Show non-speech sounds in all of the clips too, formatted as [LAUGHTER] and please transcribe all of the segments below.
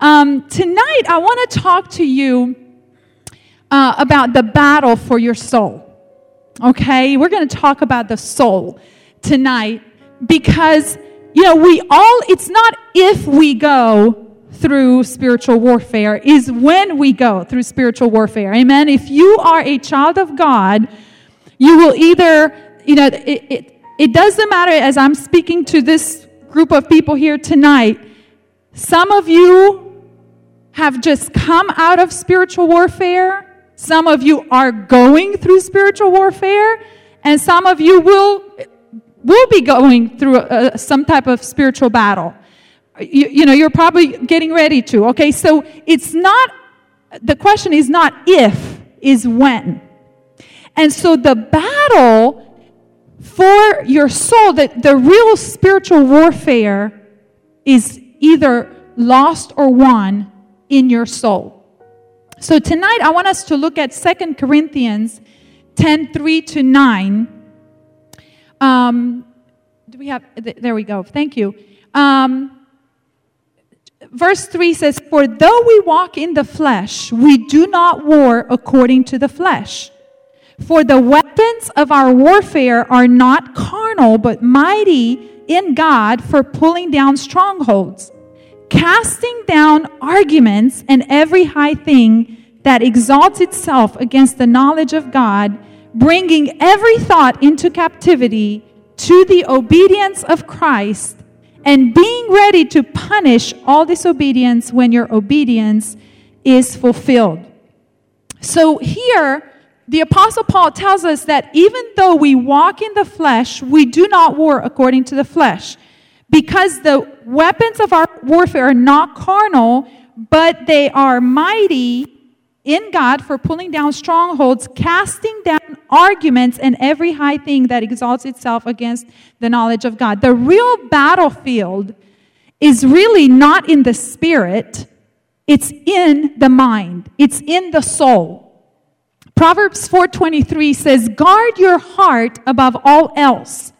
um, tonight I want to talk to you uh, about the battle for your soul. Okay, we're going to talk about the soul tonight because, you know, we all, it's not if we go through spiritual warfare, is when we go through spiritual warfare. Amen. If you are a child of God, you will either, you know, it, it, it doesn't matter as I'm speaking to this group of people here tonight. Some of you have just come out of spiritual warfare. Some of you are going through spiritual warfare. And some of you will, will be going through some type of spiritual battle you, you know, you're probably getting ready to. Okay, so it's not, the question is not if, is when. And so the battle for your soul, that the real spiritual warfare is either lost or won in your soul. So tonight I want us to look at Second Corinthians 10 3 to 9. Um, do we have, there we go. Thank you. Um, verse 3 says, For though we walk in the flesh, we do not war according to the flesh. For the weapons of our warfare are not carnal, but mighty in God for pulling down strongholds, casting down arguments and every high thing that exalts itself against the knowledge of God, bringing every thought into captivity to the obedience of Christ and being ready to punish all disobedience when your obedience is fulfilled. So here, the Apostle Paul tells us that even though we walk in the flesh, we do not war according to the flesh. Because the weapons of our warfare are not carnal, but they are mighty in God for pulling down strongholds, casting down arguments and every high thing that exalts itself against the knowledge of God. The real battlefield is really not in the spirit, it's in the mind, it's in the soul. Proverbs 4:23 says, "Guard your heart above all else,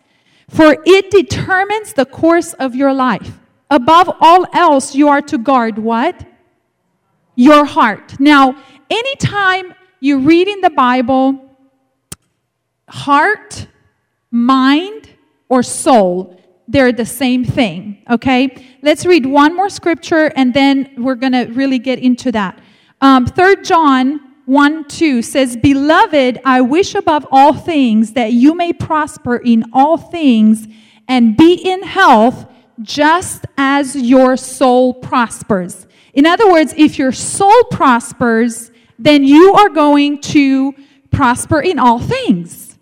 for it determines the course of your life." Above all else, you are to guard what? Your heart. Now, anytime you read in the Bible heart, mind, or soul, they're the same thing. Okay? Let's read one more scripture and then we're going to really get into that. Um, 3 John 1 2 says, Beloved, I wish above all things that you may prosper in all things and be in health just as your soul prospers. In other words, if your soul prospers, then you are going to prosper in all things.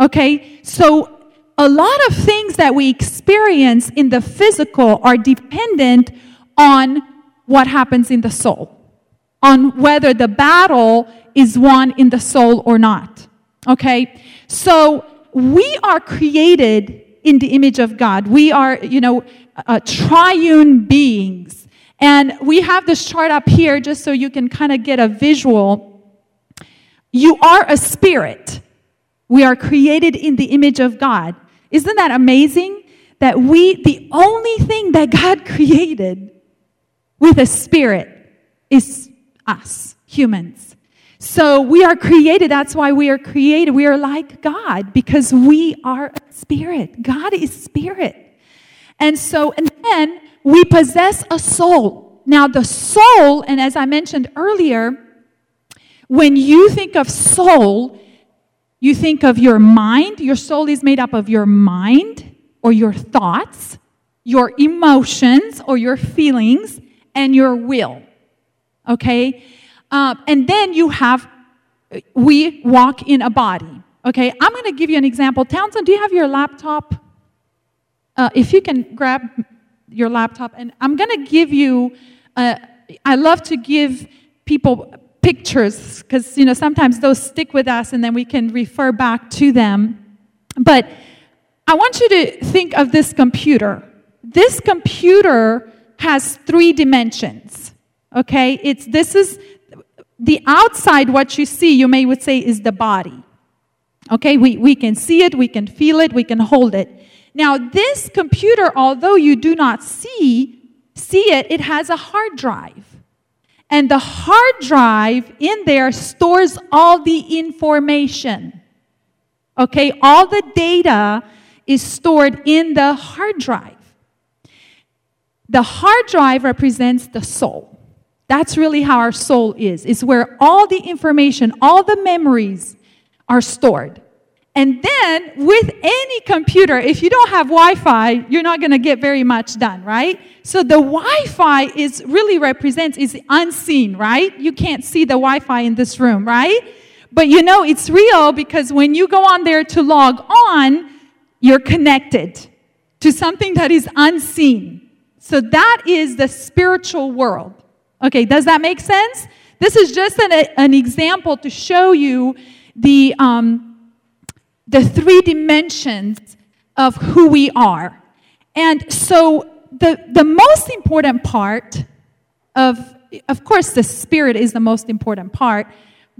Okay? So a lot of things that we experience in the physical are dependent on what happens in the soul, on whether the battle is won in the soul or not. Okay? So we are created in the image of God. We are, you know, uh, triune beings. And we have this chart up here just so you can kind of get a visual. You are a spirit. We are created in the image of God. Isn't that amazing? That we, the only thing that God [LAUGHS] created with a spirit is us, humans. So we are created. That's why we are created. We are like God because we are spirit. God is spirit. And so, and then we possess a soul. Now, the soul, and as I mentioned earlier, when you think of soul, you think of your mind, your soul is made up of your mind or your thoughts, your emotions or your feelings, and your will. Okay? Uh, and then you have, we walk in a body. Okay? I'm going to give you an example. Townsend, do you have your laptop? Uh, if you can grab your laptop, and I'm going to give you, uh, I love to give people pictures because you know sometimes those stick with us and then we can refer back to them but i want you to think of this computer this computer has three dimensions okay it's this is the outside what you see you may would say is the body okay we, we can see it we can feel it we can hold it now this computer although you do not see see it, it has a hard drive. And the hard drive in there stores all the information. Okay, all the data is stored in the hard drive. The hard drive represents the soul. That's really how our soul is. It's where all the information, all the memories are stored. And then with any computer, if you don't have Wi Fi, you're not going to get very much done, right? So the Wi Fi is really represents, is unseen, right? You can't see the Wi Fi in this room, right? But you know it's real because when you go on there to log on, you're connected to something that is unseen. So that is the spiritual world. Okay, does that make sense? This is just an, an example to show you the. Um, the three dimensions of who we are. And so the, the most important part of, of course, the spirit is the most important part,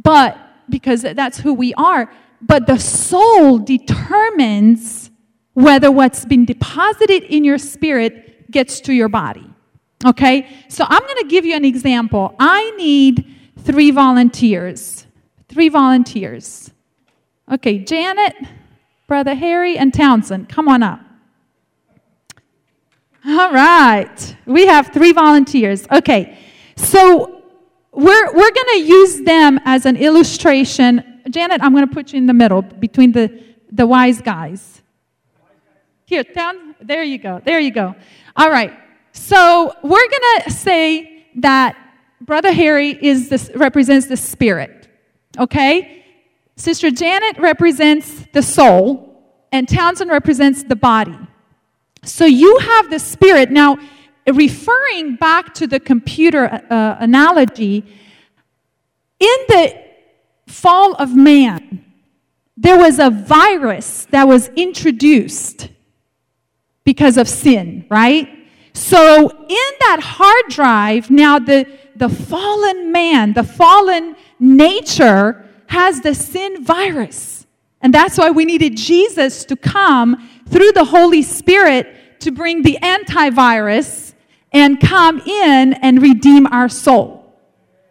but because that's who we are, but the soul determines whether what's been deposited in your spirit gets to your body. Okay? So I'm going to give you an example. I need three volunteers. Three volunteers. Okay, Janet, Brother Harry, and Townsend, come on up. All right, we have three volunteers. Okay, so we're, we're going to use them as an illustration. Janet, I'm going to put you in the middle between the, the wise guys. Here, down, there you go, there you go. All right, so we're going to say that Brother Harry is this, represents the spirit, okay? Sister Janet represents the soul, and Townsend represents the body. So you have the spirit. Now, referring back to the computer uh, analogy, in the fall of man, there was a virus that was introduced because of sin, right? So in that hard drive, now the, the fallen man, the fallen nature has the sin virus. And that's why we needed Jesus to come through the Holy Spirit to bring the antivirus and come in and redeem our soul.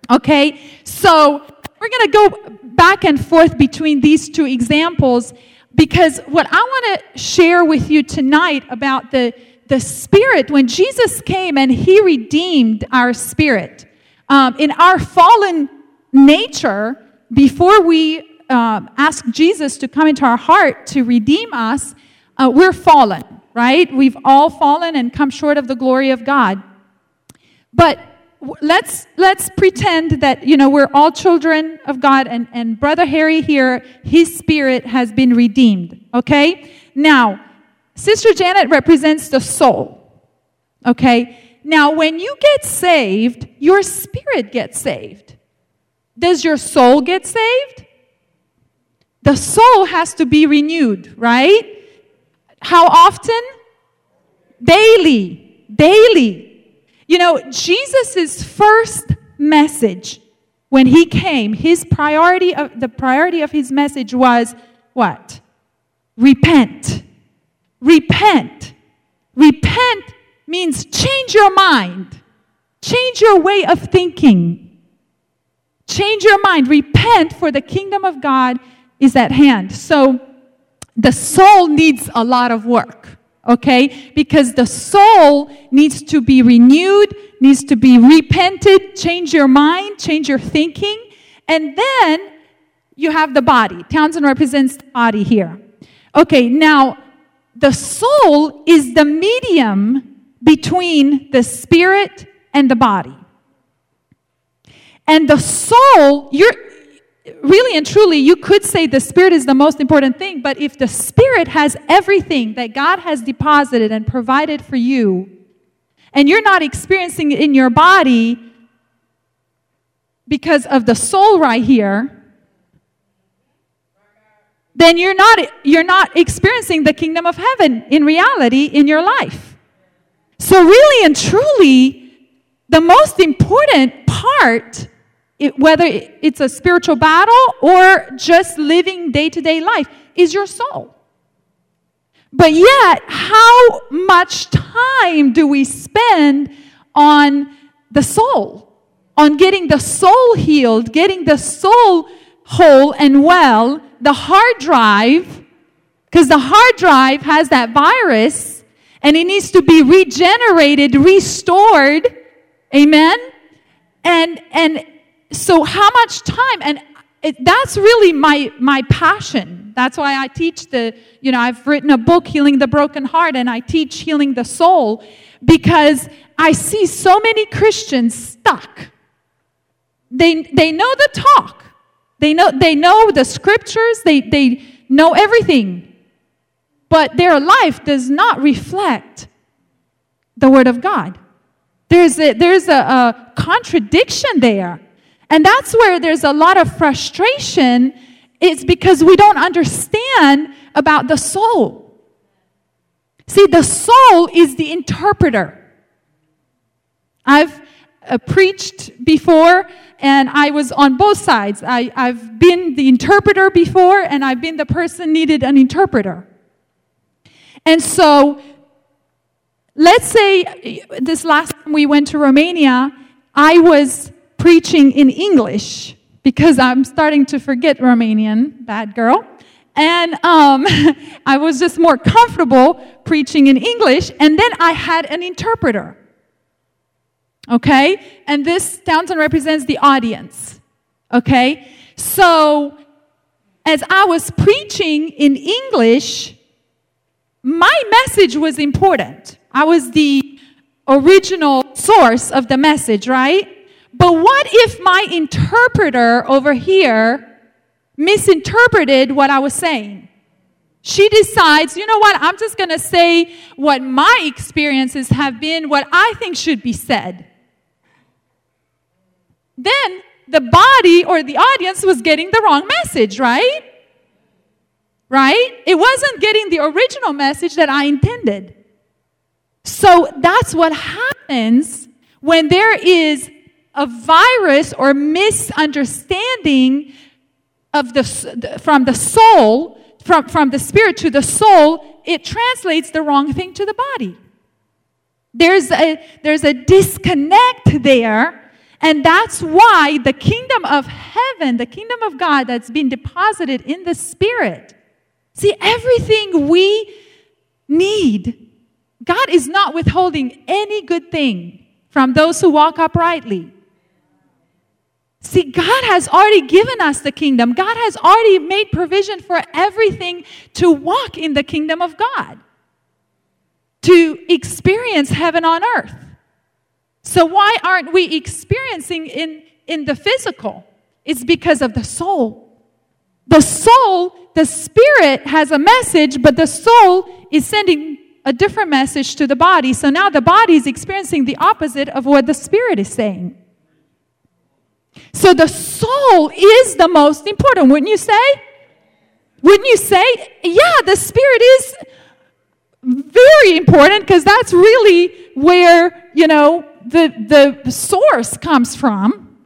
Okay? So we're going to go back and forth between these two examples because what I want to share with you tonight about the, the Spirit, when Jesus came and He redeemed our spirit, um, in our fallen nature, before we uh, ask Jesus to come into our heart to redeem us, uh, we're fallen, right? We've all fallen and come short of the glory of God. But let's let's pretend that you know we're all children of God and, and brother Harry here, his spirit has been redeemed. Okay? Now, Sister Janet represents the soul. Okay? Now, when you get saved, your spirit gets saved. Does your soul get saved? The soul has to be renewed, right? How often? Daily. Daily. You know, Jesus' first message when he came, his priority of the priority of his message was what? Repent. Repent. Repent means change your mind. Change your way of thinking. Change your mind. Repent, for the kingdom of God is at hand. So the soul needs a lot of work, okay? Because the soul needs to be renewed, needs to be repented, change your mind, change your thinking. And then you have the body. Townsend represents the body here. Okay, now the soul is the medium between the spirit and the body. And the soul, you're really and truly, you could say the spirit is the most important thing, but if the spirit has everything that God has deposited and provided for you, and you're not experiencing it in your body because of the soul right here, then you're not, you're not experiencing the kingdom of heaven in reality in your life. So, really and truly, the most important part it, whether it's a spiritual battle or just living day to day life, is your soul. But yet, how much time do we spend on the soul, on getting the soul healed, getting the soul whole and well, the hard drive, because the hard drive has that virus and it needs to be regenerated, restored. Amen. And and so how much time and it, that's really my my passion. That's why I teach the you know I've written a book healing the broken heart and I teach healing the soul because I see so many Christians stuck. They they know the talk. They know they know the scriptures. They they know everything. But their life does not reflect the word of God. There's a, there's a, a contradiction there. And that's where there's a lot of frustration. It's because we don't understand about the soul. See, the soul is the interpreter. I've uh, preached before and I was on both sides. I, I've been the interpreter before and I've been the person needed an interpreter. And so let's say this last time we went to Romania, I was preaching in English because I'm starting to forget Romanian, bad girl. And um, [LAUGHS] I was just more comfortable preaching in English. And then I had an interpreter. Okay? And this Townsend represents the audience. Okay? So, as I was preaching in English, my message was important. I was the original source of the message, right? But what if my interpreter over here misinterpreted what I was saying? She decides, you know what, I'm just going to say what my experiences have been, what I think should be said. Then the body or the audience was getting the wrong message, right? right? It wasn't getting the original message that I intended. So that's what happens when there is a virus or misunderstanding of the, from the soul, from, from the spirit to the soul, it translates the wrong thing to the body. There's a, there's a disconnect there, and that's why the kingdom of heaven, the kingdom of God that's been deposited in the spirit, See, everything we need, God is not withholding any good thing from those who walk uprightly. See, God has already given us the kingdom. God has already made provision for everything to walk in the kingdom of God, to experience heaven on earth. So, why aren't we experiencing in, in the physical? It's because of the soul. The soul, the spirit has a message, but the soul is sending a different message to the body. So now the body is experiencing the opposite of what the spirit is saying. So the soul is the most important, wouldn't you say? Wouldn't you say? Yeah, the spirit is very important because that's really where, you know, the, the source comes from.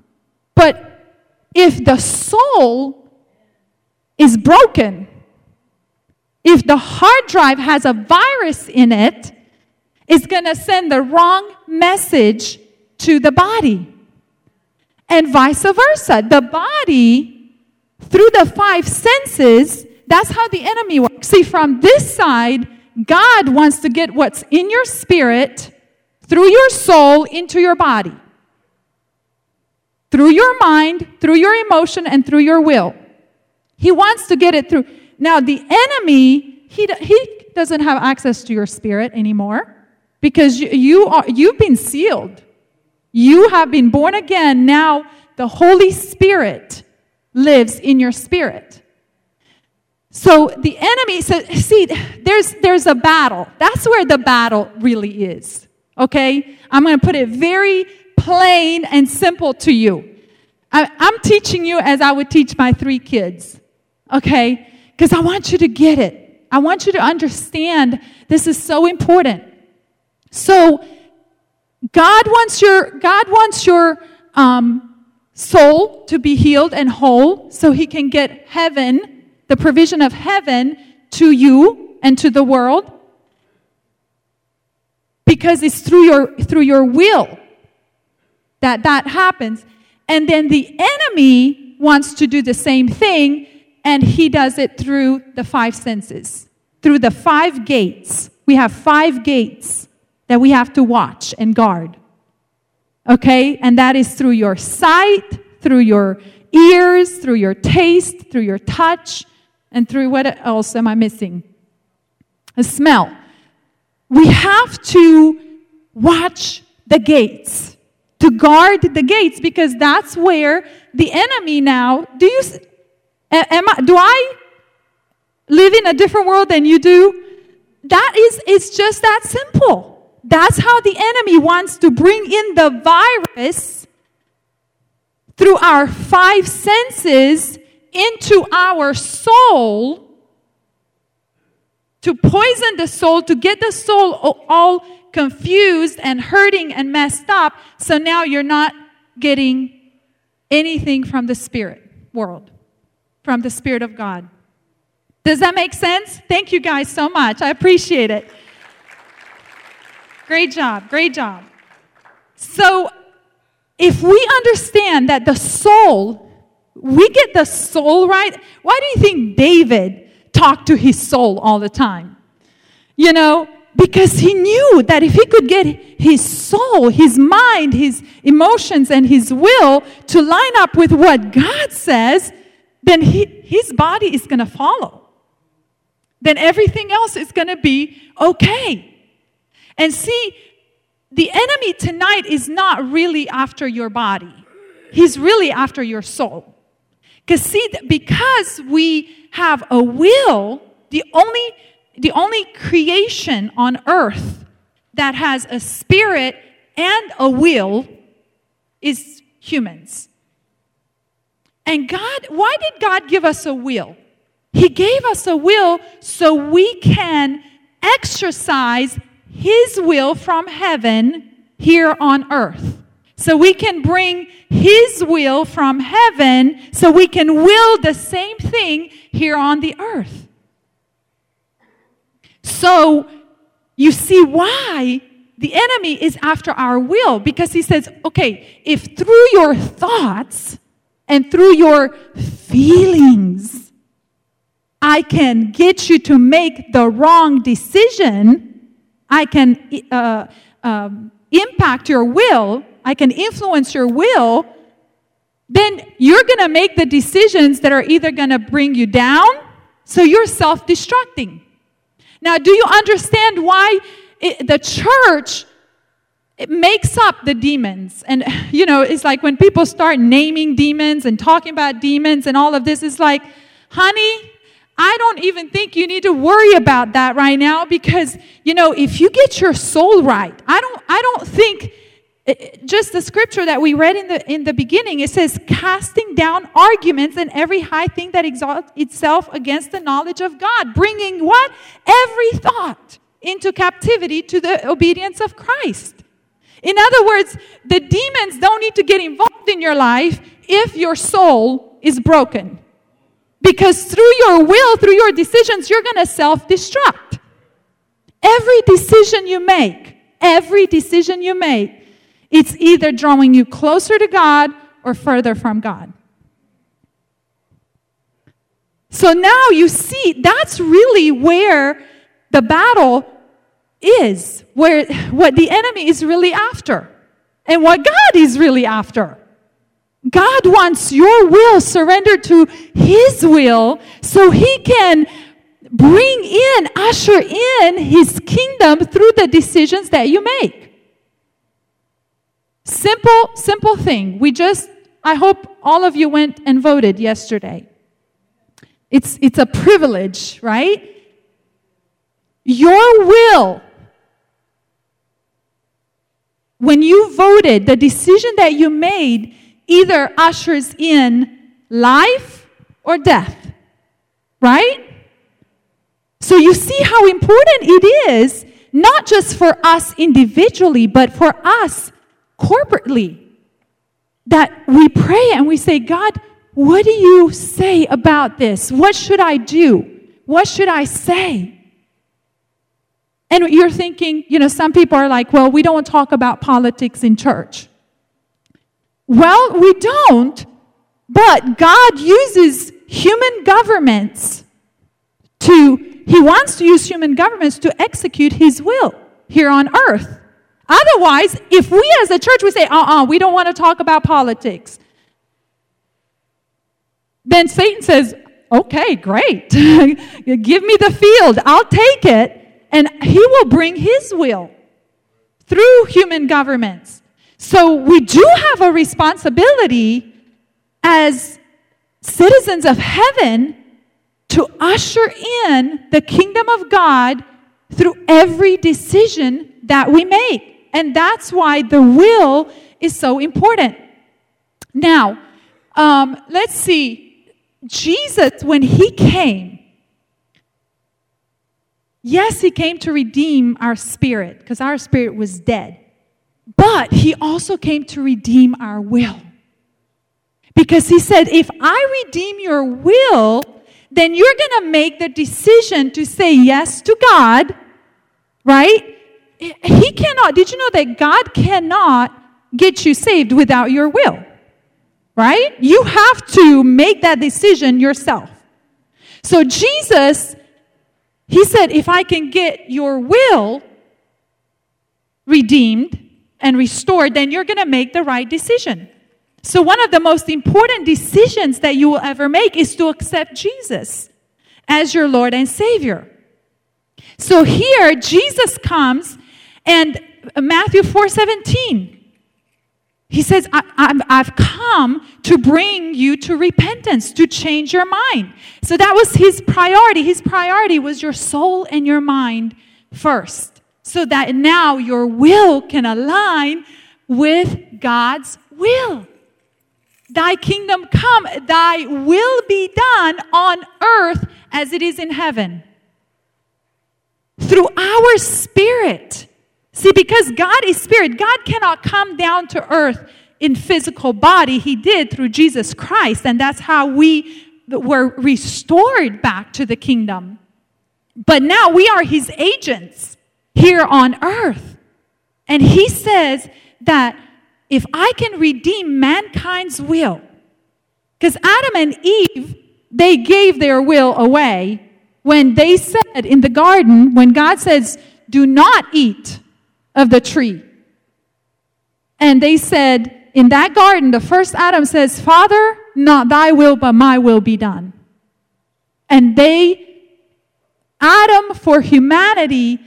But if the soul is broken, if the hard drive has a virus in it, it's going to send the wrong message to the body. And vice versa. The body, through the five senses, that's how the enemy works. See, from this side, God wants to get what's in your spirit through your soul into your body, through your mind, through your emotion, and through your will. He wants to get it through. Now, the enemy, he, he doesn't have access to your spirit anymore because you, you are, you've been sealed. You have been born again. Now, the Holy Spirit lives in your spirit. So the enemy says, see, there's, there's a battle. That's where the battle really is. Okay? I'm going to put it very plain and simple to you. I, I'm teaching you as I would teach my three kids okay? Because I want you to get it. I want you to understand this is so important. So, God wants your God wants your um, soul to be healed and whole, so He can get heaven, the provision of heaven, to you and to the world. Because it's through your through your will that that happens. And then the enemy wants to do the same thing and he does it through the five senses, through the five gates. We have five gates that we have to watch and guard. Okay? And that is through your sight, through your ears, through your taste, through your touch, and through what else am I missing? A smell. We have to watch the gates, to guard the gates, because that's where the enemy now. Do you? Am I? Do I live in a different world than you do? That is. It's just that simple. That's how the enemy wants to bring in the virus through our five senses into our soul to poison the soul, to get the soul all confused and hurting and messed up. So now you're not getting anything from the spirit world, from the Spirit of God. Does that make sense? Thank you guys so much. I appreciate it. Great job. Great job. So, if we understand that the soul, we get the soul right, why do you think David talked to his soul all the time? You know, because he knew that if he could get his soul, his mind, his emotions, and his will to line up with what God says, then he, his body is going to follow. Then everything else is going to be okay. And see, the enemy tonight is not really after your body, he's really after your soul. Because, see, because we have a will, the only, the only creation on earth that has a spirit and a will is humans. And God, why did God give us a will? He gave us a will so we can exercise his will from heaven here on earth. So we can bring His will from heaven so we can will the same thing here on the earth. So you see why the enemy is after our will because he says, okay, if through your thoughts and through your feelings, I can get you to make the wrong decision, I can uh, um, impact your will, I can influence your will, then you're going to make the decisions that are either going to bring you down, so you're self destructing. Now, do you understand why it, the church it makes up the demons? And, [LAUGHS] you know, it's like when people start naming demons and talking about demons and all of this, it's like, honey, I don't even think you need to worry about that right now because, you know, if you get your soul right, I don't, I don't think Uh, just the scripture that we read in the, in the beginning, it says, casting down arguments and every high thing that exalts itself against the knowledge of God, bringing what? Every thought into captivity to the obedience of Christ. In other words, the demons don't need to get involved in your life if your soul is broken. Because through your will, through your decisions, you're going to self destruct. Every decision you make, every decision you make, it's either drawing you closer to God or further from God. So now you see, that's really where the battle is, where what the enemy is really after, and what God is really after. God wants your will surrendered to His will so He can bring in, usher in His kingdom through the decisions that you make. Simple, simple thing. We just, I hope all of you went and voted yesterday. It's, it's a privilege, right? Your will, when you voted, the decision that you made either ushers in life or death, right? So you see how important it is, not just for us individually, but for us corporately, that we pray and we say, God, what do you say about this? What should I do? What should I say? And you're thinking, you know, some people are like, well, we don't talk about politics in church. Well, we don't, but God uses human governments to, He wants to use human governments to execute His will here on earth. Otherwise, if we as a church we say, uh uh-uh, uh we don't want to talk about politics, then Satan says, okay, great. [LAUGHS] Give me the field, I'll take it and he will bring his will through human governments. So we do have a responsibility as citizens of heaven to usher in the kingdom of God through every decision that we make. And that's why the will is so important. Now, um, let's see. Jesus, when he came, Yes, he came to redeem our spirit because our spirit was dead. But he also came to redeem our will. Because he said, if I redeem your will, then you're going to make the decision to say yes to God, right? He cannot, did you know that God cannot get you saved without your will, right? You have to make that decision yourself. So Jesus he said, if I can get your will redeemed and restored, then you're going to make the right decision. So, one of the most important decisions that you will ever make is to accept Jesus as your Lord and Savior. So, here, Jesus comes and Matthew 4 17, he says, I, have come to bring you to repentance, to change your mind. So that was his priority. His priority was your soul and your mind first, so that now your will can align with God's will. Thy kingdom come, thy will be done on earth as it is in heaven. Through our spirit See, because God is spirit, God cannot come down to earth in physical body. He did through Jesus Christ, and that's how we were restored back to the kingdom. But now we are his agents here on earth. And he says that if I can redeem mankind's will, because Adam and Eve, they gave their will away when they said in the garden, when God says, do not eat of the tree. And they said, in that garden, the first Adam says, Father, not thy will, but my will be done. And they, Adam for humanity,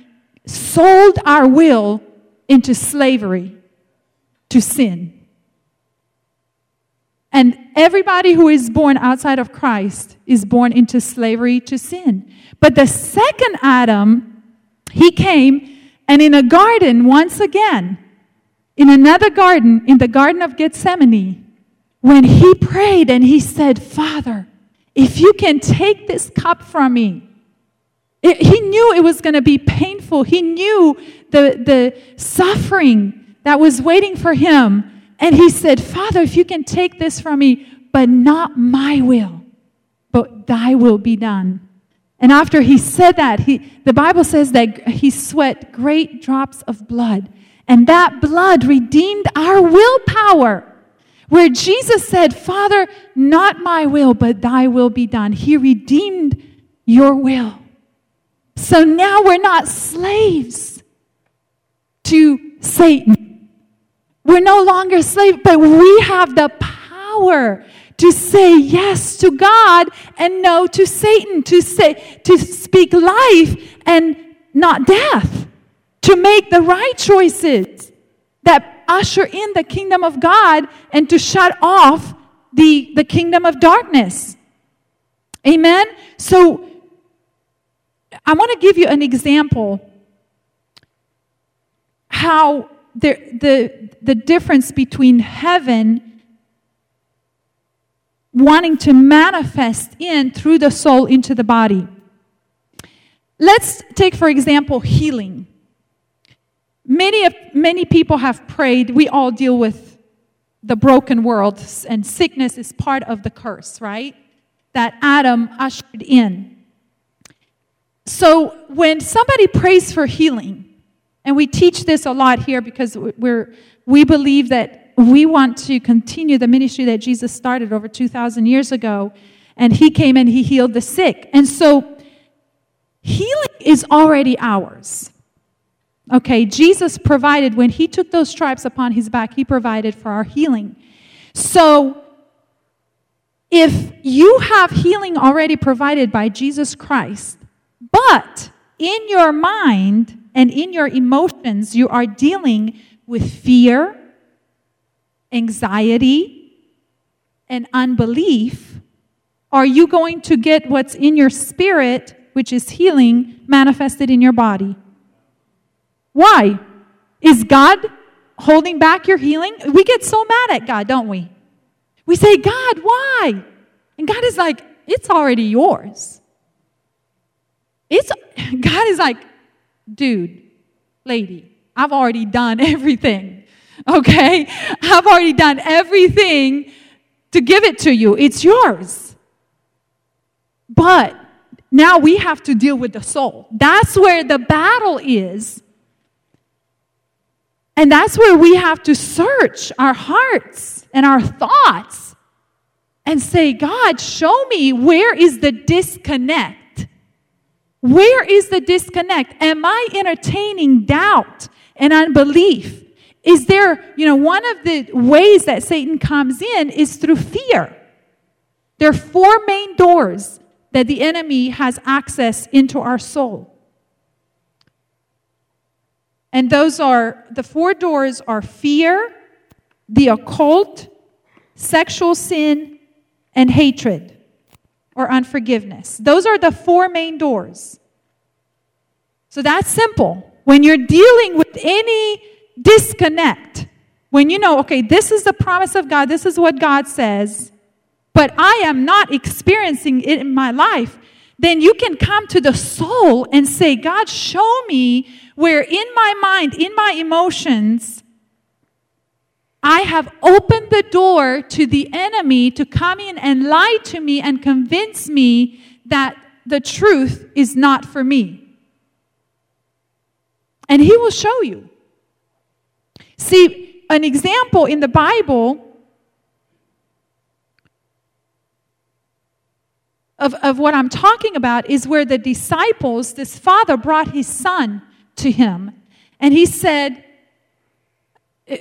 sold our will into slavery to sin. And everybody who is born outside of Christ is born into slavery to sin. But the second Adam, he came and in a garden, once again, in another garden, in the Garden of Gethsemane, when he prayed and he said, Father, if you can take this cup from me, it, he knew it was going to be painful. He knew the, the suffering that was waiting for him. And he said, Father, if you can take this from me, but not my will, but thy will be done. And after he said that, he, the Bible says that he sweat great drops of blood. And that blood redeemed our willpower. Where Jesus said, Father, not my will, but thy will be done. He redeemed your will. So now we're not slaves to Satan. We're no longer slaves, but we have the power to say yes to God and no to Satan, to say to speak life and not death, to make the right choices that usher in the kingdom of God and to shut off the, the kingdom of darkness. Amen. So I want to give you an example how the, the, the difference between heaven wanting to manifest in through the soul into the body. Let's take, for example, healing. Many, of, many people have prayed. We all deal with the broken world, and sickness is part of the curse, right? That Adam ushered in. So when somebody prays for healing, and we teach this a lot here because we're, we believe that we want to continue the ministry that Jesus started over 2,000 years ago. And he came and he healed the sick. And so healing is already ours. Okay, Jesus provided, when he took those stripes upon his back, he provided for our healing. So if you have healing already provided by Jesus Christ, but in your mind, and in your emotions, you are dealing with fear, anxiety, and unbelief, are you going to get what's in your spirit, which is healing, manifested in your body? Why? Is God holding back your healing? We get so mad at God, don't we? We say, God, why? And God is like, it's already yours. It's [LAUGHS] God is like, dude, lady, I've already done [LAUGHS] everything. Okay? I've already done everything to give it to you. It's yours. But now we have to deal with the soul. That's where the battle is. And that's where we have to search our hearts and our thoughts and say, God, show me where is the disconnect where is the disconnect? Am I entertaining doubt and unbelief? Is there, you know, one of the ways that Satan comes in is through fear. There are four main doors that the enemy has access into our soul. And those are the four doors are fear, the occult, sexual sin, and hatred or unforgiveness. Those are the four main doors. So that's simple. When you're dealing with any disconnect, when you know, okay, this is the promise of God, this is what God says, but I am not experiencing it in my life, then you can come to the soul and say, God, show me where in my mind, in my emotions, I have opened the door to the enemy to come in and lie to me and convince me that the truth is not for me. And he will show you. See, an example in the Bible of, of what I'm talking about is where the disciples, this father brought his son to him. And he said,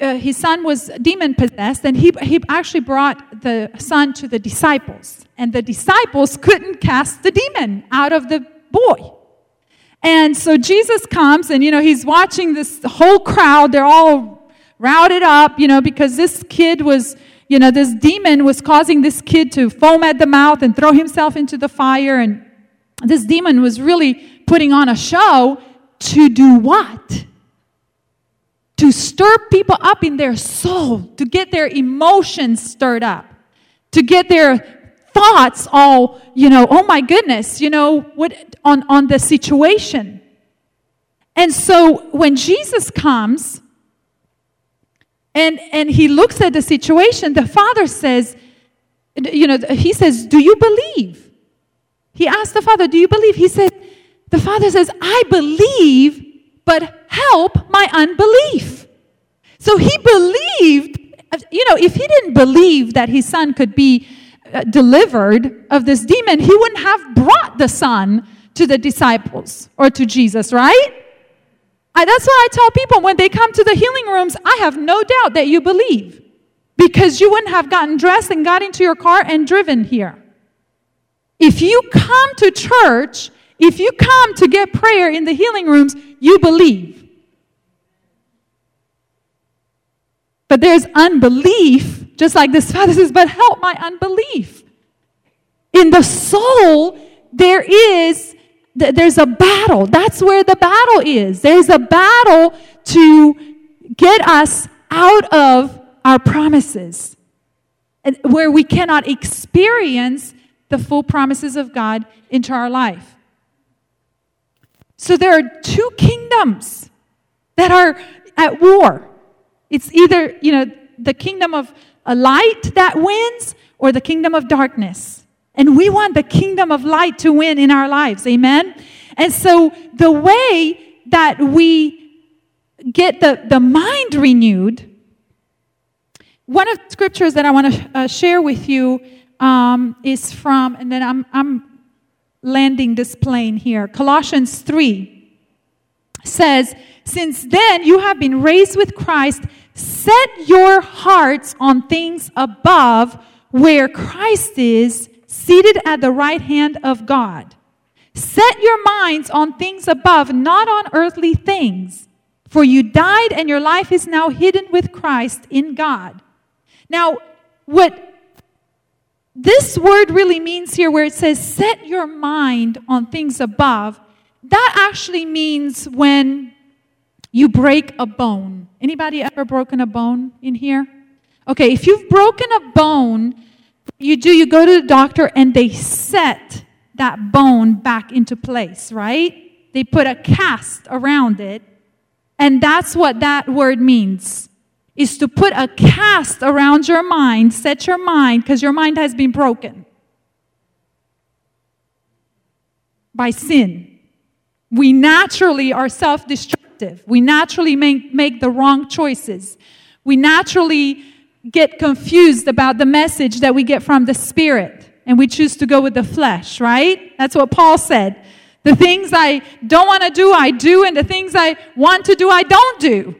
uh, his son was demon possessed, and he, he actually brought the son to the disciples. And the disciples couldn't cast the demon out of the boy. And so Jesus comes, and you know, he's watching this whole crowd. They're all routed up, you know, because this kid was, you know, this demon was causing this kid to foam at the mouth and throw himself into the fire. And this demon was really putting on a show to do what? to stir people up in their soul, to get their emotions stirred up, to get their thoughts all, you know, oh my goodness, you know, what on, on the situation. And so when Jesus comes and, and he looks at the situation, the father says, you know, he says, Do you believe? He asked the father, Do you believe? He said, The father says, I believe but help my unbelief. So he believed, you know, if he didn't believe that his son could be uh, delivered of this demon, he wouldn't have brought the son to the disciples or to Jesus, right? I, that's why I tell people when they come to the healing rooms, I have no doubt that you believe because you wouldn't have gotten dressed and got into your car and driven here. If you come to church if you come to get prayer in the healing rooms, you believe. But there's unbelief, just like this father says, but help my unbelief. In the soul, there is there's a battle. That's where the battle is. There's a battle to get us out of our promises, and where we cannot experience the full promises of God into our life. So there are two kingdoms that are at war. It's either, you know, the kingdom of a light that wins or the kingdom of darkness. And we want the kingdom of light to win in our lives. Amen? And so the way that we get the, the mind renewed, one of the scriptures that I want to uh, share with you um, is from, and then I'm, I'm landing this plane here. Colossians 3 says, Since then you have been raised with Christ, set your hearts on things above where Christ is, seated at the right hand of God. Set your minds on things above, not on earthly things. For you died, and your life is now hidden with Christ in God. Now, what this word really means here, where it says, set your mind on things above, that actually means when you break a bone. Anybody ever broken a bone in here? Okay, if you've broken a bone, you do, you go to the doctor and they set that bone back into place, right? They put a cast around it. And that's what that word means is to put a cast around your mind, set your mind, because your mind has been broken by sin. We naturally are self destructive. We naturally make, make the wrong choices. We naturally get confused about the message that we get from the Spirit and we choose to go with the flesh, right? That's what Paul said. The things I don't want to do, I do, and the things I want to do, I don't do.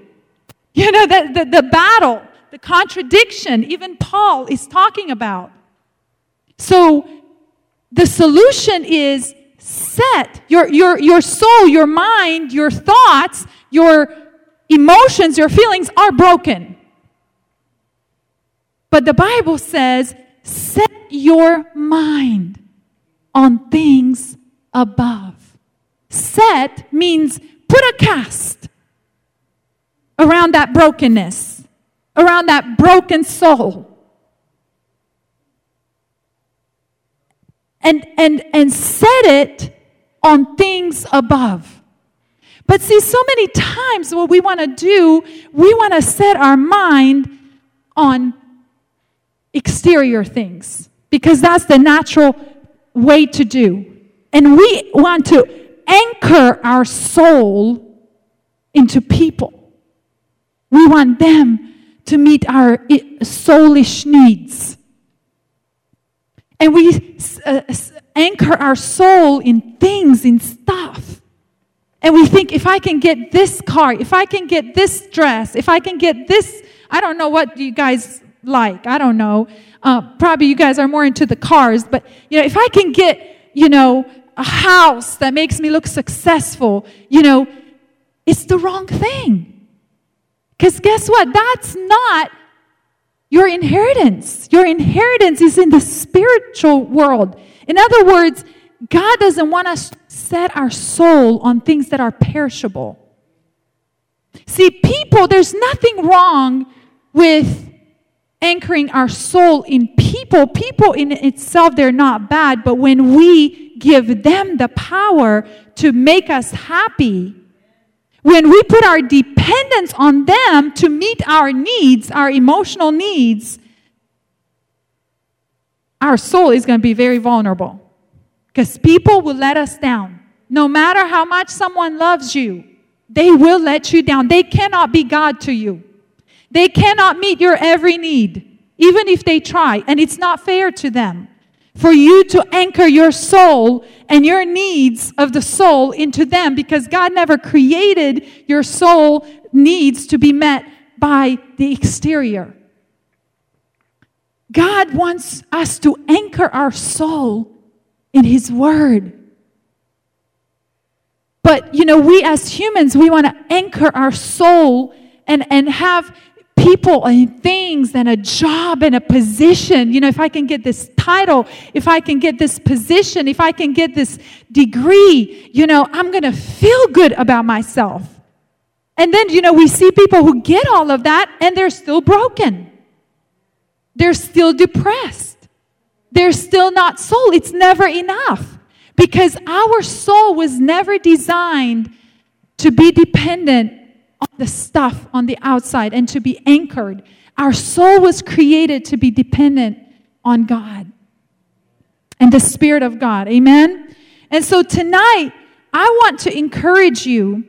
You know, the, the, the battle, the contradiction, even Paul is talking about. So the solution is set your, your, your soul, your mind, your thoughts, your emotions, your feelings are broken. But the Bible says, set your mind on things above. Set means put a cast around that brokenness, around that broken soul. And, and, and set it on things above. But see, so many times what we want to do, we want to set our mind on exterior things because that's the natural way to do. And we want to anchor our soul into people. We want them to meet our soulish needs. And we uh, anchor our soul in things, in stuff. And we think if I can get this car, if I can get this dress, if I can get this, I don't know what you guys like. I don't know. Uh, probably you guys are more into the cars, but you know, if I can get, you know, a house that makes me look successful, you know, it's the wrong thing. Because guess what? That's not your inheritance. Your inheritance is in the spiritual world. In other words, God doesn't want us to set our soul on things that are perishable. See, people, there's nothing wrong with anchoring our soul in people, people in itself, they're not bad, but when we give them the power to make us happy, when we put our dependence on them to meet our needs, our emotional needs, our soul is going to be very vulnerable. Because people will let us down. No matter how much someone loves you, they will let you down. They cannot be God to you. They cannot meet your every need, even if they try, and it's not fair to them. For you to anchor your soul and your needs of the soul into them because God never created your soul needs to be met by the exterior. God wants us to anchor our soul in His Word. But, you know, we as humans, we want to anchor our soul and, and have people and things and a job and a position. You know, if I can get this title, if I can get this position, if I can get this degree, you know, I'm going to feel good about myself. And then, you know, we see people who get all of that and they're still broken. They're still depressed. They're still not soul. It's never enough because our soul was never designed to be dependent on the stuff on the outside and to be anchored. Our soul was created to be dependent on God and the Spirit of God. Amen? And so tonight, I want to encourage you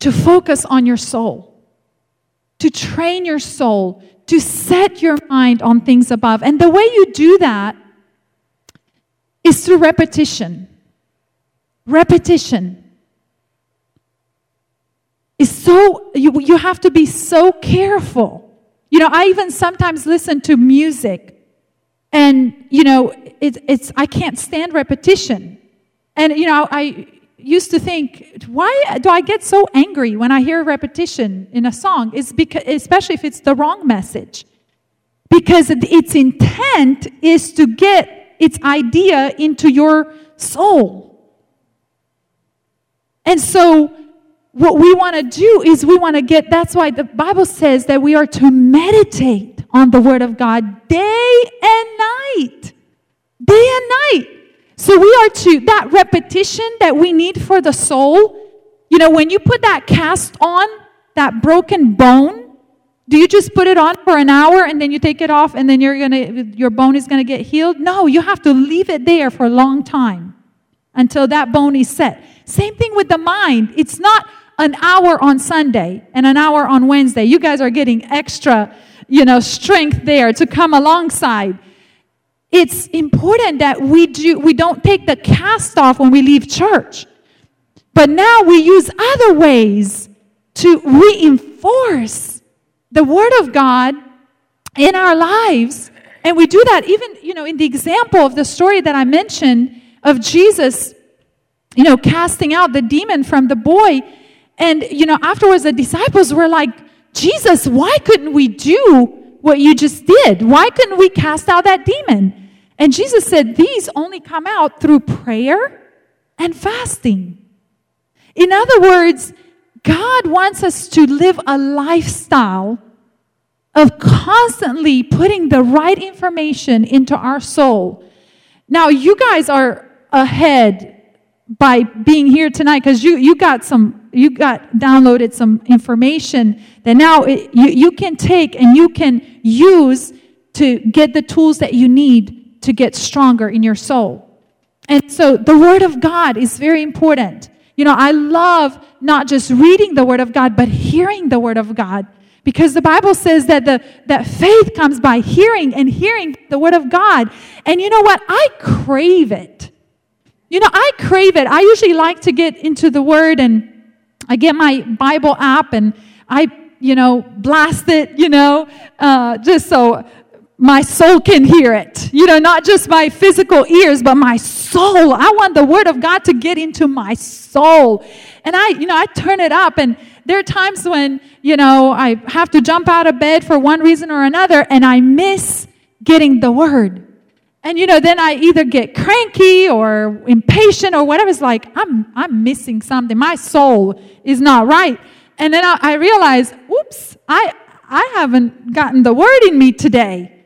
to focus on your soul, to train your soul, to set your mind on things above. And the way you do that is through repetition. Repetition is so, you, you have to be so careful. You know, I even sometimes listen to music and, you know, it, it's, I can't stand repetition. And, you know, I used to think, why do I get so angry when I hear repetition in a song? It's because, especially if it's the wrong message. Because its intent is to get its idea into your soul. And so, what we want to do is we want to get, that's why the Bible says that we are to meditate on the Word of God day and night. Day and night. So we are to, that repetition that we need for the soul, you know, when you put that cast on, that broken bone, do you just put it on for an hour and then you take it off and then you're gonna, your bone is gonna get healed? No, you have to leave it there for a long time until that bone is set. Same thing with the mind. It's not an hour on Sunday and an hour on Wednesday. You guys are getting extra, you know, strength there to come alongside. It's important that we do we don't take the cast off when we leave church. But now we use other ways to reinforce the word of God in our lives. And we do that even, you know, in the example of the story that I mentioned of Jesus, you know, casting out the demon from the boy. And, you know, afterwards the disciples were like, Jesus, why couldn't we do what you just did? Why couldn't we cast out that demon? And Jesus said, These only come out through prayer and fasting. In other words, God wants us to live a lifestyle of constantly putting the right information into our soul. Now, you guys are ahead by being here tonight because you, you got some you got downloaded some information that now it, you, you can take and you can use to get the tools that you need to get stronger in your soul. And so the word of god is very important. You know i love not just reading the word of god but hearing the word of god. Because the bible says that the that faith comes by hearing and hearing the word of god. And you know what? I crave it. You know, I crave it. I usually like to get into the Word and I get my Bible app and I, you know, blast it, you know, uh, just so my soul can hear it. You know, not just my physical ears, but my soul. I want the Word of God to get into my soul. And I, you know, I turn it up and there are times when, you know, I have to jump out of bed for one reason or another and I miss getting the Word. And you know, then I either get cranky or impatient or whatever. It's like, I'm, I'm missing something. My soul is not right. And then I, I realize, oops, I, I haven't gotten the word in me today.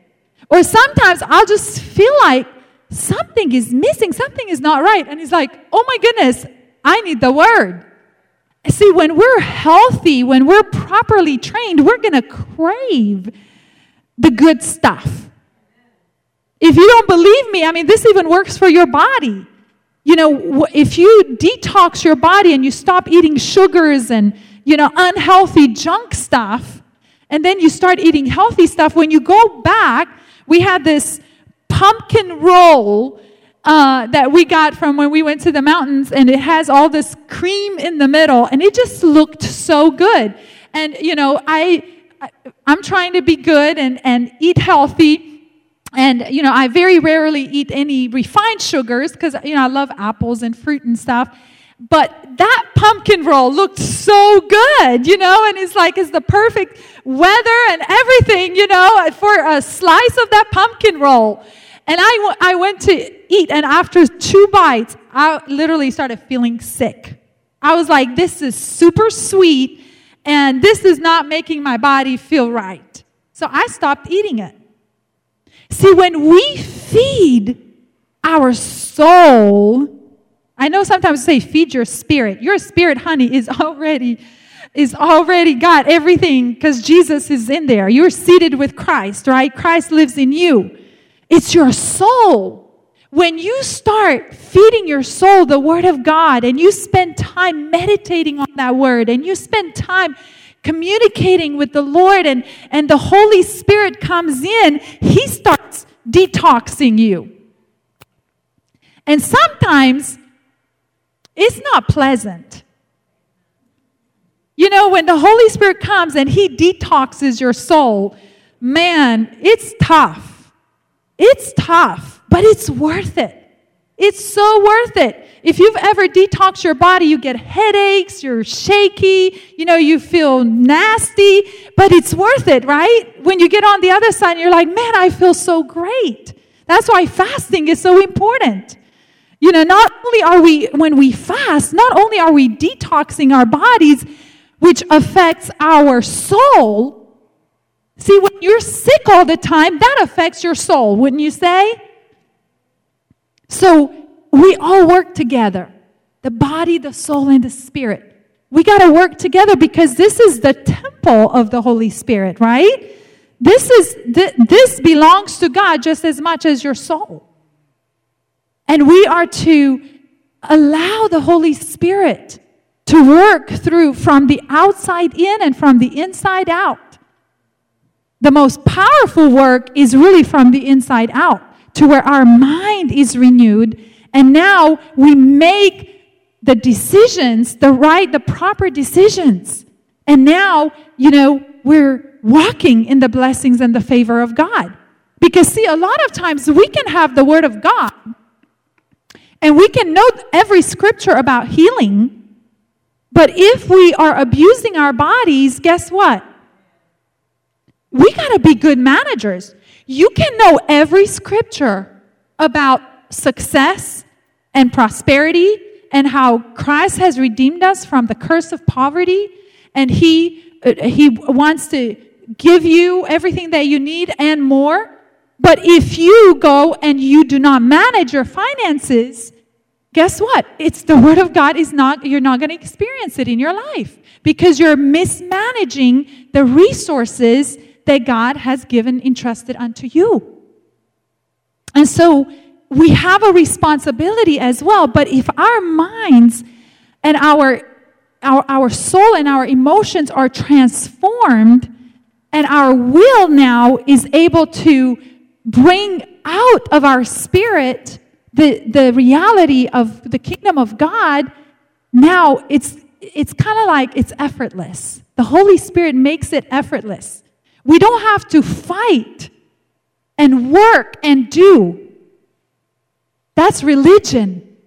Or sometimes I'll just feel like something is missing, something is not right. And he's like, oh my goodness, I need the word. See, when we're healthy, when we're properly trained, we're going to crave the good stuff. If you don't believe me, I mean, this even works for your body. You know, if you detox your body and you stop eating sugars and, you know, unhealthy junk stuff, and then you start eating healthy stuff, when you go back, we had this pumpkin roll uh, that we got from when we went to the mountains, and it has all this cream in the middle, and it just looked so good. And, you know, I, I I'm trying to be good and, and eat healthy. And, you know, I very rarely eat any refined sugars because, you know, I love apples and fruit and stuff. But that pumpkin roll looked so good, you know, and it's like it's the perfect weather and everything, you know, for a slice of that pumpkin roll. And I, w- I went to eat, and after two bites, I literally started feeling sick. I was like, this is super sweet, and this is not making my body feel right. So I stopped eating it. See, when we feed our soul, I know sometimes we say feed your spirit. Your spirit, honey, is already is already got everything because Jesus is in there. You're seated with Christ, right? Christ lives in you. It's your soul. when you start feeding your soul the Word of God and you spend time meditating on that Word and you spend time communicating with the Lord and, and the Holy Spirit comes in, He starts detoxing you. And sometimes it's not pleasant. You know, when the Holy Spirit comes and He detoxes your soul, man, it's tough. It's tough but it's worth it. It's so worth it. If you've ever detoxed your body, you get headaches, you're shaky, you know, you feel nasty, but it's worth it, right? When you get on the other side, you're like, man, I feel so great. That's why fasting is so important. You know, not only are we, when we fast, not only are we detoxing our bodies, which affects our soul. See, when you're sick all the time, that affects your soul, wouldn't you say? So we all work together the body, the soul, and the spirit. We got to work together because this is the temple of the Holy Spirit, right? This is th- this belongs to God just as much as your soul. And we are to allow the Holy Spirit to work through from the outside in and from the inside out. The most powerful work is really from the inside out to where our mind is renewed, and now we make the decisions, the right, the proper decisions. And now, you know, we're walking in the blessings and the favor of God. Because, see, a lot of times we can have the Word of God and we can know every scripture about healing, but if we are abusing our bodies, guess what? We got to be good managers. You can know every scripture about success and prosperity and how Christ has redeemed us from the curse of poverty and he uh, he wants to give you everything that you need and more. But if you go and you do not manage your finances, guess what? It's the word of God is not you're not going to experience it in your life because you're mismanaging the resources that God has given, entrusted unto you. And so we have a responsibility as well, but if our minds and our, our, our soul and our emotions are transformed, and our will now is able to bring out of our spirit the, the reality of the kingdom of God, now it's, it's kind of like it's effortless. The Holy Spirit makes it effortless. We don't have to fight and work and do. That's religion.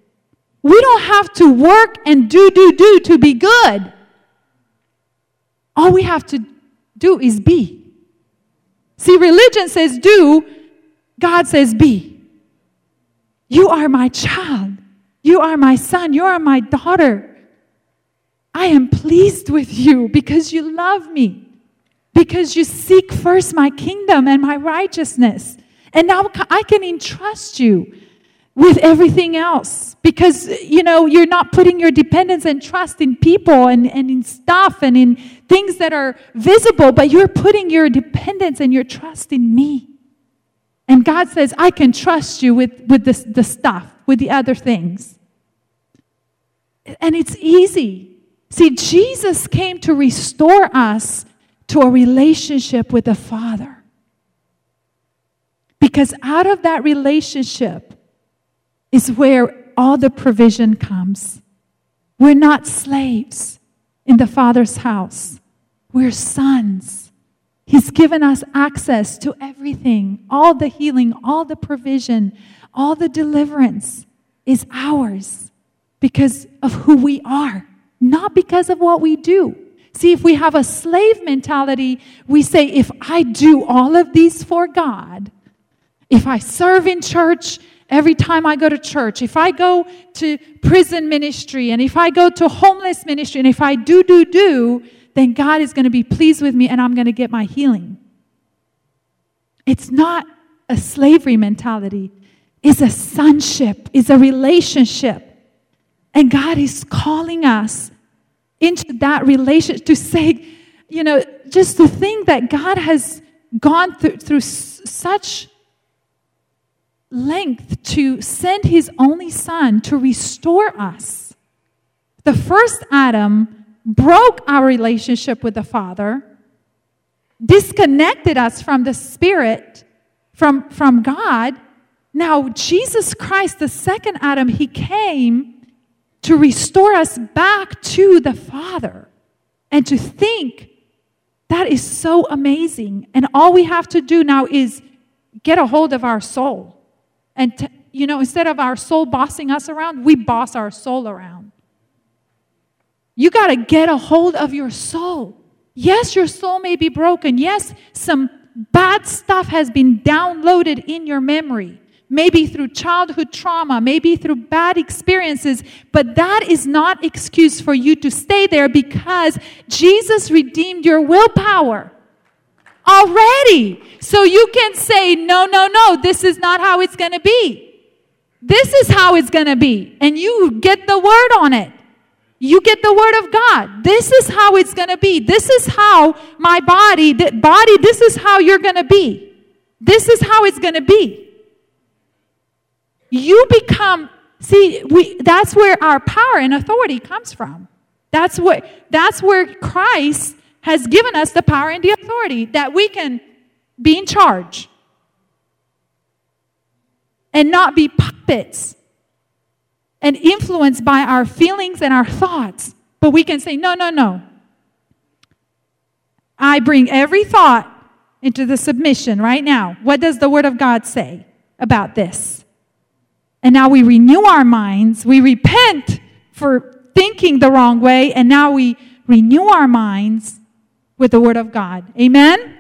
We don't have to work and do, do, do to be good. All we have to do is be. See, religion says do, God says be. You are my child. You are my son. You are my daughter. I am pleased with you because you love me because you seek first my kingdom and my righteousness. And now I can entrust you with everything else because, you know, you're not putting your dependence and trust in people and, and in stuff and in things that are visible, but you're putting your dependence and your trust in me. And God says, I can trust you with, with this, the stuff, with the other things. And it's easy. See, Jesus came to restore us to a relationship with the Father. Because out of that relationship is where all the provision comes. We're not slaves in the Father's house, we're sons. He's given us access to everything. All the healing, all the provision, all the deliverance is ours because of who we are, not because of what we do. See, if we have a slave mentality, we say, if I do all of these for God, if I serve in church every time I go to church, if I go to prison ministry, and if I go to homeless ministry, and if I do, do, do, then God is going to be pleased with me and I'm going to get my healing. It's not a slavery mentality, it's a sonship, it's a relationship. And God is calling us into that relationship to say, you know, just to think that God has gone through, through such length to send his only son to restore us. The first Adam broke our relationship with the Father, disconnected us from the Spirit, from, from God. Now, Jesus Christ, the second Adam, he came to restore us back to the Father. And to think that is so amazing. And all we have to do now is get a hold of our soul. And, t- you know, instead of our soul bossing us around, we boss our soul around. You got to get a hold of your soul. Yes, your soul may be broken. Yes, some bad stuff has been downloaded in your memory maybe through childhood trauma, maybe through bad experiences, but that is not excuse for you to stay there because Jesus redeemed your willpower already. So you can say, no, no, no, this is not how it's going to be. This is how it's going to be. And you get the word on it. You get the word of God. This is how it's going to be. This is how my body, body, this is how you're going to be. This is how it's going to be you become see we that's where our power and authority comes from. That's what that's where christ has given us the power and the authority that we can be in charge and not be puppets and influenced by our feelings and our thoughts. But we can say no no no. I bring every thought into the submission right now. What does the word of god say about this and now we renew our minds. We repent for thinking the wrong way. And now we renew our minds with the Word of God. Amen?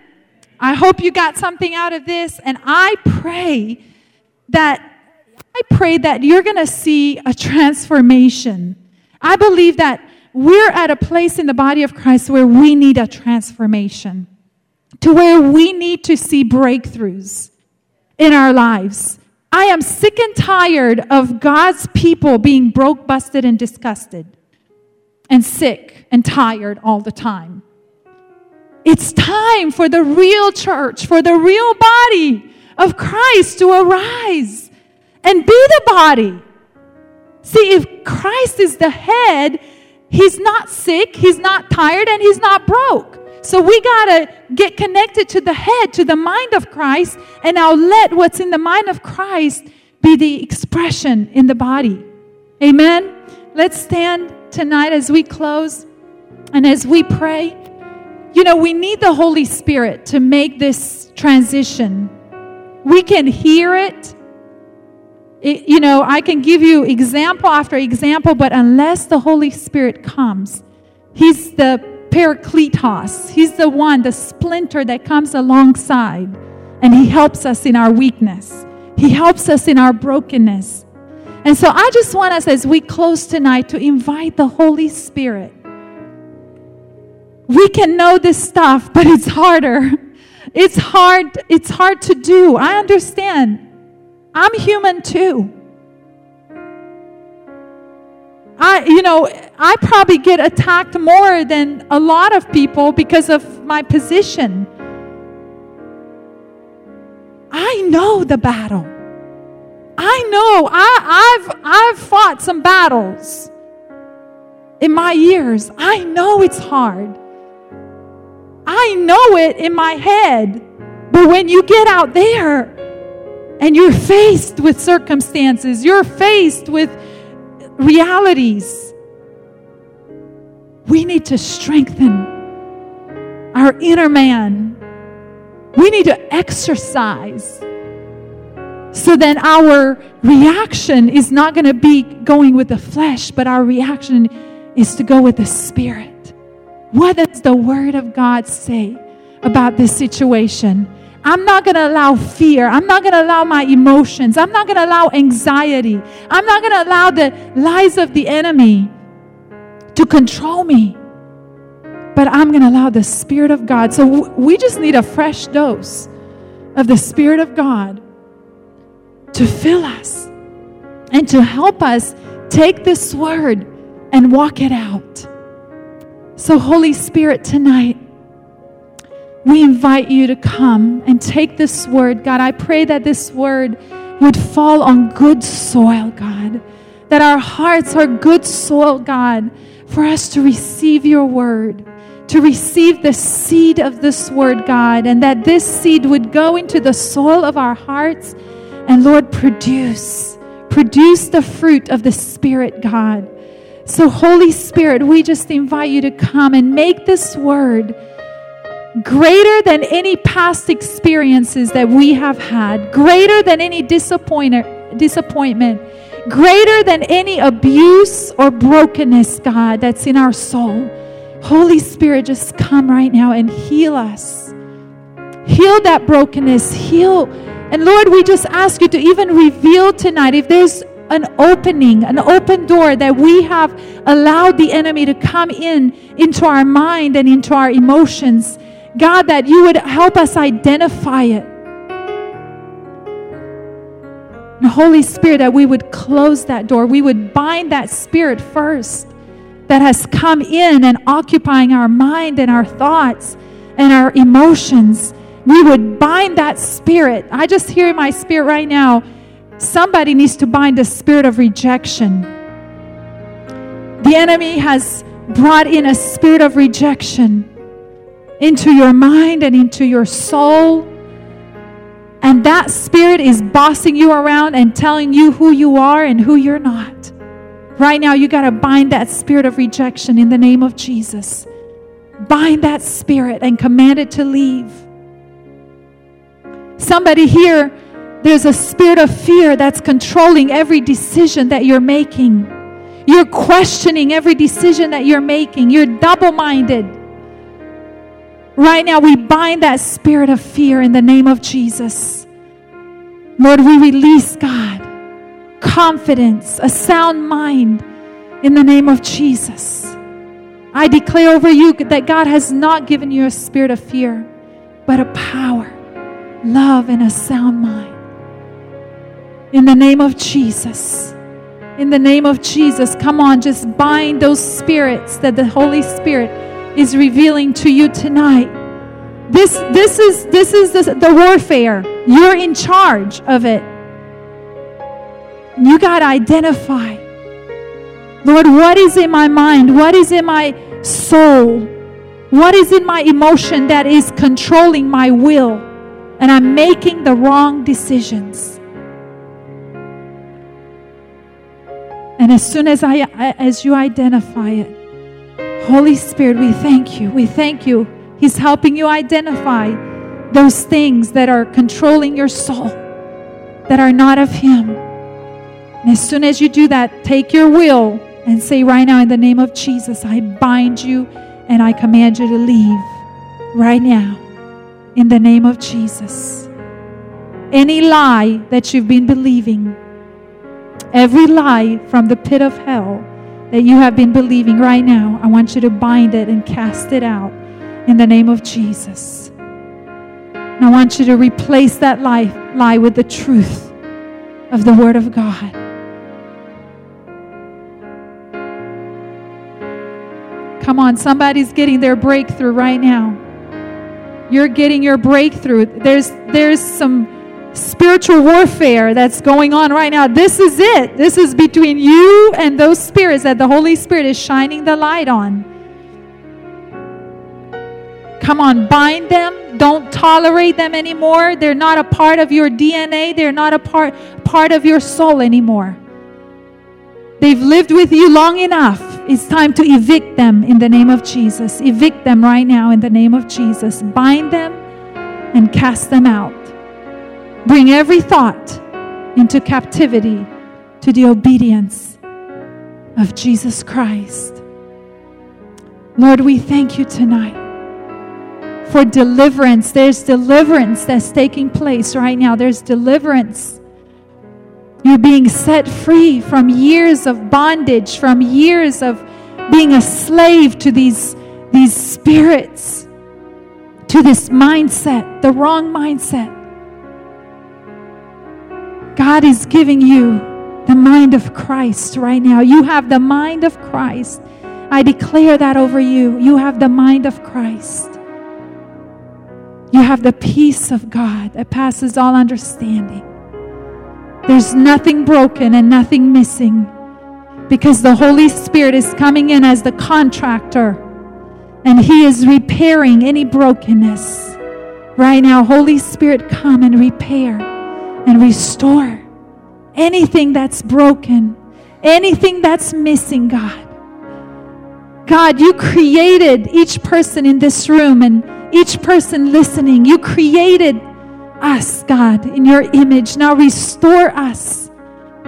I hope you got something out of this. And I pray that. I pray that you're going to see a transformation. I believe that we're at a place in the body of Christ where we need a transformation, to where we need to see breakthroughs in our lives. I am sick and tired of God's people being broke, busted, and disgusted, and sick and tired all the time. It's time for the real church, for the real body of Christ to arise and be the body. See, if Christ is the head, he's not sick, he's not tired, and he's not broke. So we got to get connected to the head, to the mind of Christ, and now let what's in the mind of Christ be the expression in the body. Amen. Let's stand tonight as we close and as we pray. You know, we need the Holy Spirit to make this transition. We can hear it. it you know, I can give you example after example, but unless the Holy Spirit comes, He's the Parakletos. He's the one, the splinter that comes alongside, and He helps us in our weakness. He helps us in our brokenness. And so I just want us, as we close tonight, to invite the Holy Spirit. We can know this stuff, but it's harder. It's hard. It's hard to do. I understand. I'm human too. I, you know, I probably get attacked more than a lot of people because of my position. I know the battle. I know. I, I've, I've fought some battles in my years. I know it's hard. I know it in my head. But when you get out there and you're faced with circumstances, you're faced with realities. We need to strengthen our inner man. We need to exercise so then our reaction is not going to be going with the flesh, but our reaction is to go with the spirit. What does the word of God say about this situation? I'm not going to allow fear. I'm not going to allow my emotions. I'm not going to allow anxiety. I'm not going to allow the lies of the enemy to control me. But I'm going to allow the Spirit of God. So we just need a fresh dose of the Spirit of God to fill us and to help us take this word and walk it out. So, Holy Spirit, tonight, we invite you to come and take this word. God, I pray that this word would fall on good soil, God. That our hearts are good soil, God, for us to receive your word, to receive the seed of this word, God, and that this seed would go into the soil of our hearts and, Lord, produce, produce the fruit of the Spirit, God. So, Holy Spirit, we just invite you to come and make this word greater than any past experiences that we have had, greater than any disappointment, greater than any abuse or brokenness, God, that's in our soul. Holy Spirit, just come right now and heal us. Heal that brokenness. Heal. And Lord, we just ask you to even reveal tonight if there's an opening, an open door that we have allowed the enemy to come in into our mind and into our emotions. God, that you would help us identify it. And Holy Spirit, that we would close that door. We would bind that spirit first that has come in and occupying our mind and our thoughts and our emotions. We would bind that spirit. I just hear in my spirit right now Somebody needs to bind the spirit of rejection. The enemy has brought in a spirit of rejection into your mind and into your soul. And that spirit is bossing you around and telling you who you are and who you're not. Right now, you got to bind that spirit of rejection in the name of Jesus. Bind that spirit and command it to leave. Somebody here there's a spirit of fear that's controlling every decision that you're making. You're questioning every decision that you're making. You're double minded. Right now, we bind that spirit of fear in the name of Jesus. Lord, we release, God, confidence, a sound mind in the name of Jesus. I declare over you that God has not given you a spirit of fear, but a power, love, and a sound mind. In the name of Jesus. In the name of Jesus. Come on, just bind those spirits that the Holy Spirit is revealing to you tonight. This, this is, this is the, the warfare. You're in charge of it. You got to identify. Lord, what is in my mind? What is in my soul? What is in my emotion that is controlling my will? And I'm making the wrong decisions. And as soon as I as you identify it, Holy Spirit, we thank you. We thank you. He's helping you identify those things that are controlling your soul that are not of him. And as soon as you do that, take your will and say right now in the name of Jesus, I bind you and I command you to leave right now in the name of Jesus. Any lie that you've been believing Every lie from the pit of hell that you have been believing right now, I want you to bind it and cast it out in the name of Jesus. And I want you to replace that lie, lie with the truth of the Word of God. Come on, somebody's getting their breakthrough right now. You're getting your breakthrough. There's there's some spiritual warfare that's going on right now. This is it. This is between you and those spirits that the Holy Spirit is shining the light on. Come on, bind them. Don't tolerate them anymore. They're not a part of your DNA. They're not a part part of your soul anymore. They've lived with you long enough. It's time to evict them in the name of Jesus. Evict them right now in the name of Jesus. Bind them and cast them out. Bring every thought into captivity to the obedience of Jesus Christ. Lord, we thank you tonight for deliverance. There's deliverance that's taking place right now. There's deliverance. You're being set free from years of bondage, from years of being a slave to these, these spirits, to this mindset, the wrong mindset. God is giving you the mind of Christ right now. You have the mind of Christ. I declare that over you. You have the mind of Christ. You have the peace of God that passes all understanding. There's nothing broken and nothing missing because the Holy Spirit is coming in as the contractor and He is repairing any brokenness. Right now, Holy Spirit, come and repair and restore anything that's broken, anything that's missing, God. God, you created each person in this room and each person listening. You created us, God, in your image. Now restore us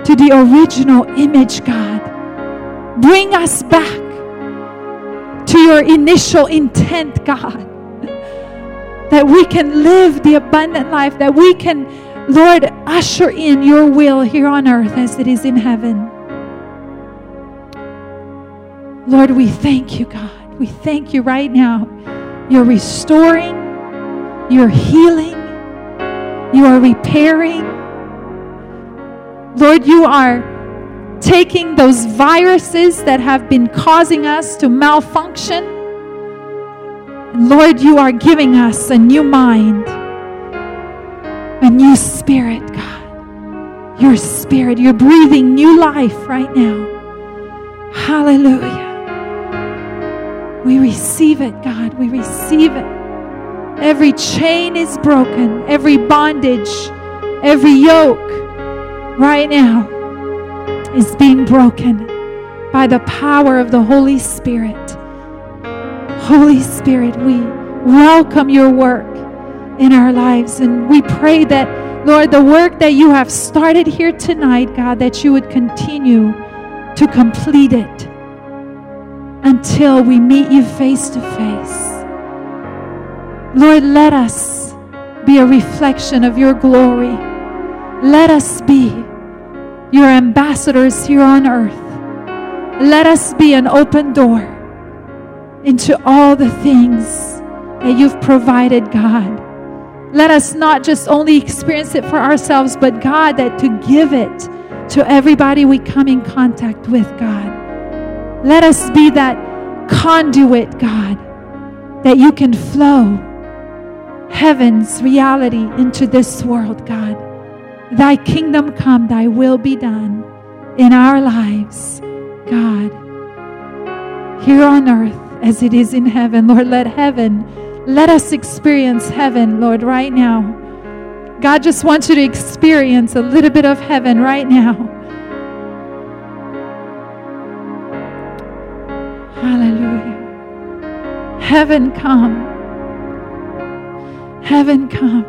to the original image, God. Bring us back to your initial intent, God. [LAUGHS] That we can live the abundant life, that we can, Lord, usher in your will here on earth as it is in heaven. Lord, we thank you, God. We thank you right now. You're restoring, you're healing, you are repairing. Lord, you are taking those viruses that have been causing us to malfunction. Lord, you are giving us a new mind, a new spirit, God. Your spirit, you're breathing new life right now. Hallelujah. We receive it, God. We receive it. Every chain is broken, every bondage, every yoke right now is being broken by the power of the Holy Spirit. Holy Spirit, we welcome your work in our lives and we pray that, Lord, the work that you have started here tonight, God, that you would continue to complete it until we meet you face to face. Lord, let us be a reflection of your glory. Let us be your ambassadors here on earth. Let us be an open door into all the things that you've provided, God. Let us not just only experience it for ourselves, but God, that to give it to everybody we come in contact with, God. Let us be that conduit, God, that you can flow heaven's reality into this world, God. Thy kingdom come, thy will be done in our lives, God. Here on earth as it is in heaven. Lord, let heaven, let us experience heaven, Lord, right now. God just wants you to experience a little bit of heaven right now. Hallelujah. Heaven come. Heaven come.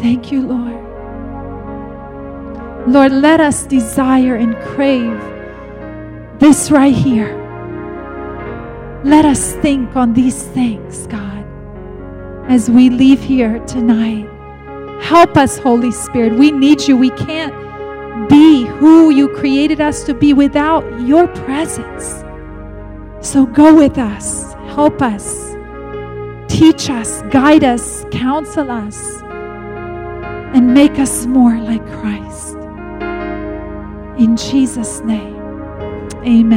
Thank you, Lord. Lord, let us desire and crave this right here. Let us think on these things, God, as we leave here tonight. Help us, Holy Spirit. We need you. We can't be who you created us to be without your presence. So go with us, help us, teach us, guide us, counsel us, and make us more like Christ. In Jesus' name, amen.